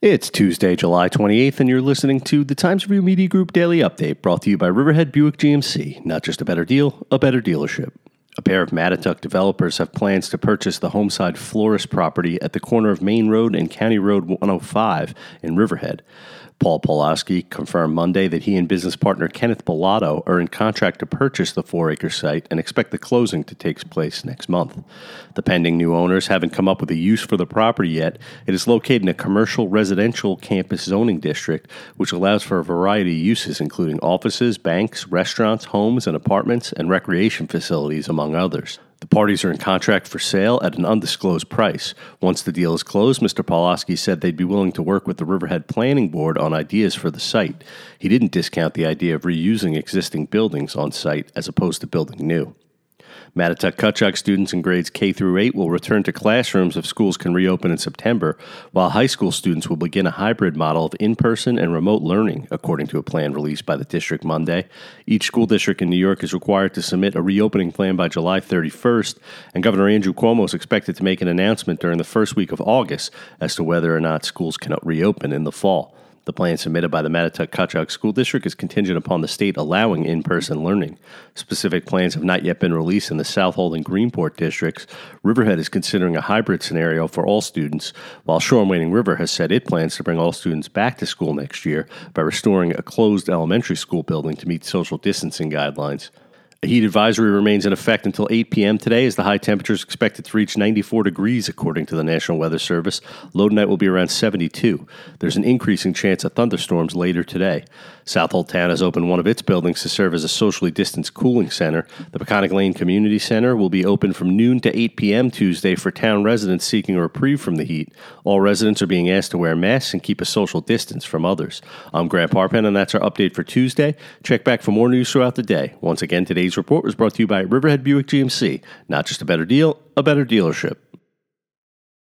It's Tuesday, July 28th, and you're listening to the Times Review Media Group Daily Update brought to you by Riverhead Buick GMC. Not just a better deal, a better dealership. A pair of Mattituck developers have plans to purchase the Homeside Florist property at the corner of Main Road and County Road 105 in Riverhead. Paul Pawlowski confirmed Monday that he and business partner Kenneth Bellotto are in contract to purchase the four acre site and expect the closing to take place next month. The pending new owners haven't come up with a use for the property yet. It is located in a commercial residential campus zoning district, which allows for a variety of uses, including offices, banks, restaurants, homes and apartments, and recreation facilities, among others. The parties are in contract for sale at an undisclosed price. Once the deal is closed, Mr. Pawlowski said they'd be willing to work with the Riverhead Planning Board on ideas for the site. He didn't discount the idea of reusing existing buildings on site as opposed to building new. Mattituck Cutchogue students in grades K through 8 will return to classrooms if schools can reopen in September, while high school students will begin a hybrid model of in person and remote learning, according to a plan released by the district Monday. Each school district in New York is required to submit a reopening plan by July 31st, and Governor Andrew Cuomo is expected to make an announcement during the first week of August as to whether or not schools can reopen in the fall. The plan submitted by the Mattituck Cutchogue School District is contingent upon the state allowing in person learning. Specific plans have not yet been released in the Southold and Greenport districts. Riverhead is considering a hybrid scenario for all students, while Shoreham-Wading River has said it plans to bring all students back to school next year by restoring a closed elementary school building to meet social distancing guidelines. A heat advisory remains in effect until 8 p.m. today as the high temperature is expected to reach 94 degrees, according to the National Weather Service. Low tonight will be around 72. There's an increasing chance of thunderstorms later today. Southold Town has opened one of its buildings to serve as a socially distanced cooling center. The Peconic Lane Community Center will be open from noon to 8 p.m. Tuesday for town residents seeking a reprieve from the heat. All residents are being asked to wear masks and keep a social distance from others. I'm Grant Parpan, and that's our update for Tuesday. Check back for more news throughout the day. Once again, today's report was brought to you by Riverhead Buick GMC. Not just a better deal, a better dealership.